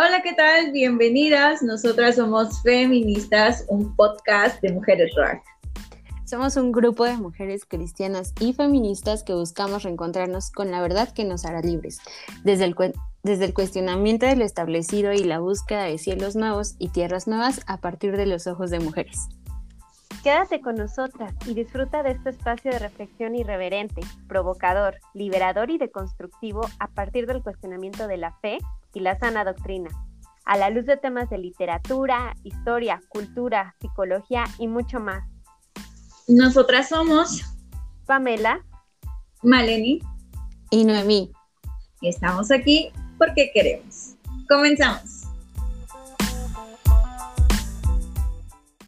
Hola, ¿qué tal? Bienvenidas. Nosotras somos Feministas, un podcast de mujeres rock. Somos un grupo de mujeres cristianas y feministas que buscamos reencontrarnos con la verdad que nos hará libres, desde el, desde el cuestionamiento de lo establecido y la búsqueda de cielos nuevos y tierras nuevas a partir de los ojos de mujeres. Quédate con nosotras y disfruta de este espacio de reflexión irreverente, provocador, liberador y deconstructivo a partir del cuestionamiento de la fe y la sana doctrina, a la luz de temas de literatura, historia, cultura, psicología y mucho más. Nosotras somos Pamela, Maleni y Noemí. Y estamos aquí porque queremos. Comenzamos.